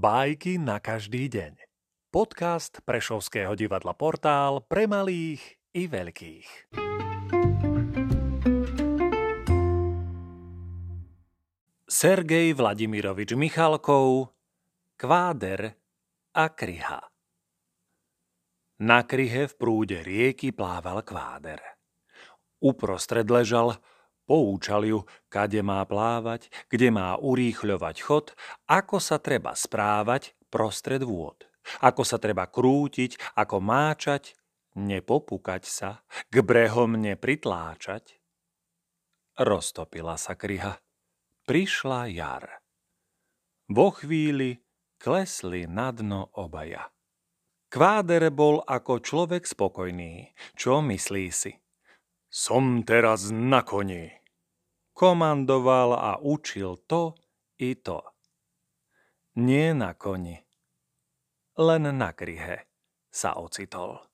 Bajky na každý deň. Podcast Prešovského divadla Portál pre malých i veľkých. Sergej Vladimirovič Michalkov Kváder a kryha Na kryhe v prúde rieky plával kváder. Uprostred ležal Poučal ju, kade má plávať, kde má urýchľovať chod, ako sa treba správať prostred vôd, ako sa treba krútiť, ako máčať, nepopukať sa, k brehom nepritláčať. Roztopila sa kryha. Prišla jar. Vo chvíli klesli na dno obaja. Kváder bol ako človek spokojný. Čo myslí si? Som teraz na koni komandoval a učil to i to. Nie na koni, len na kryhe sa ocitol.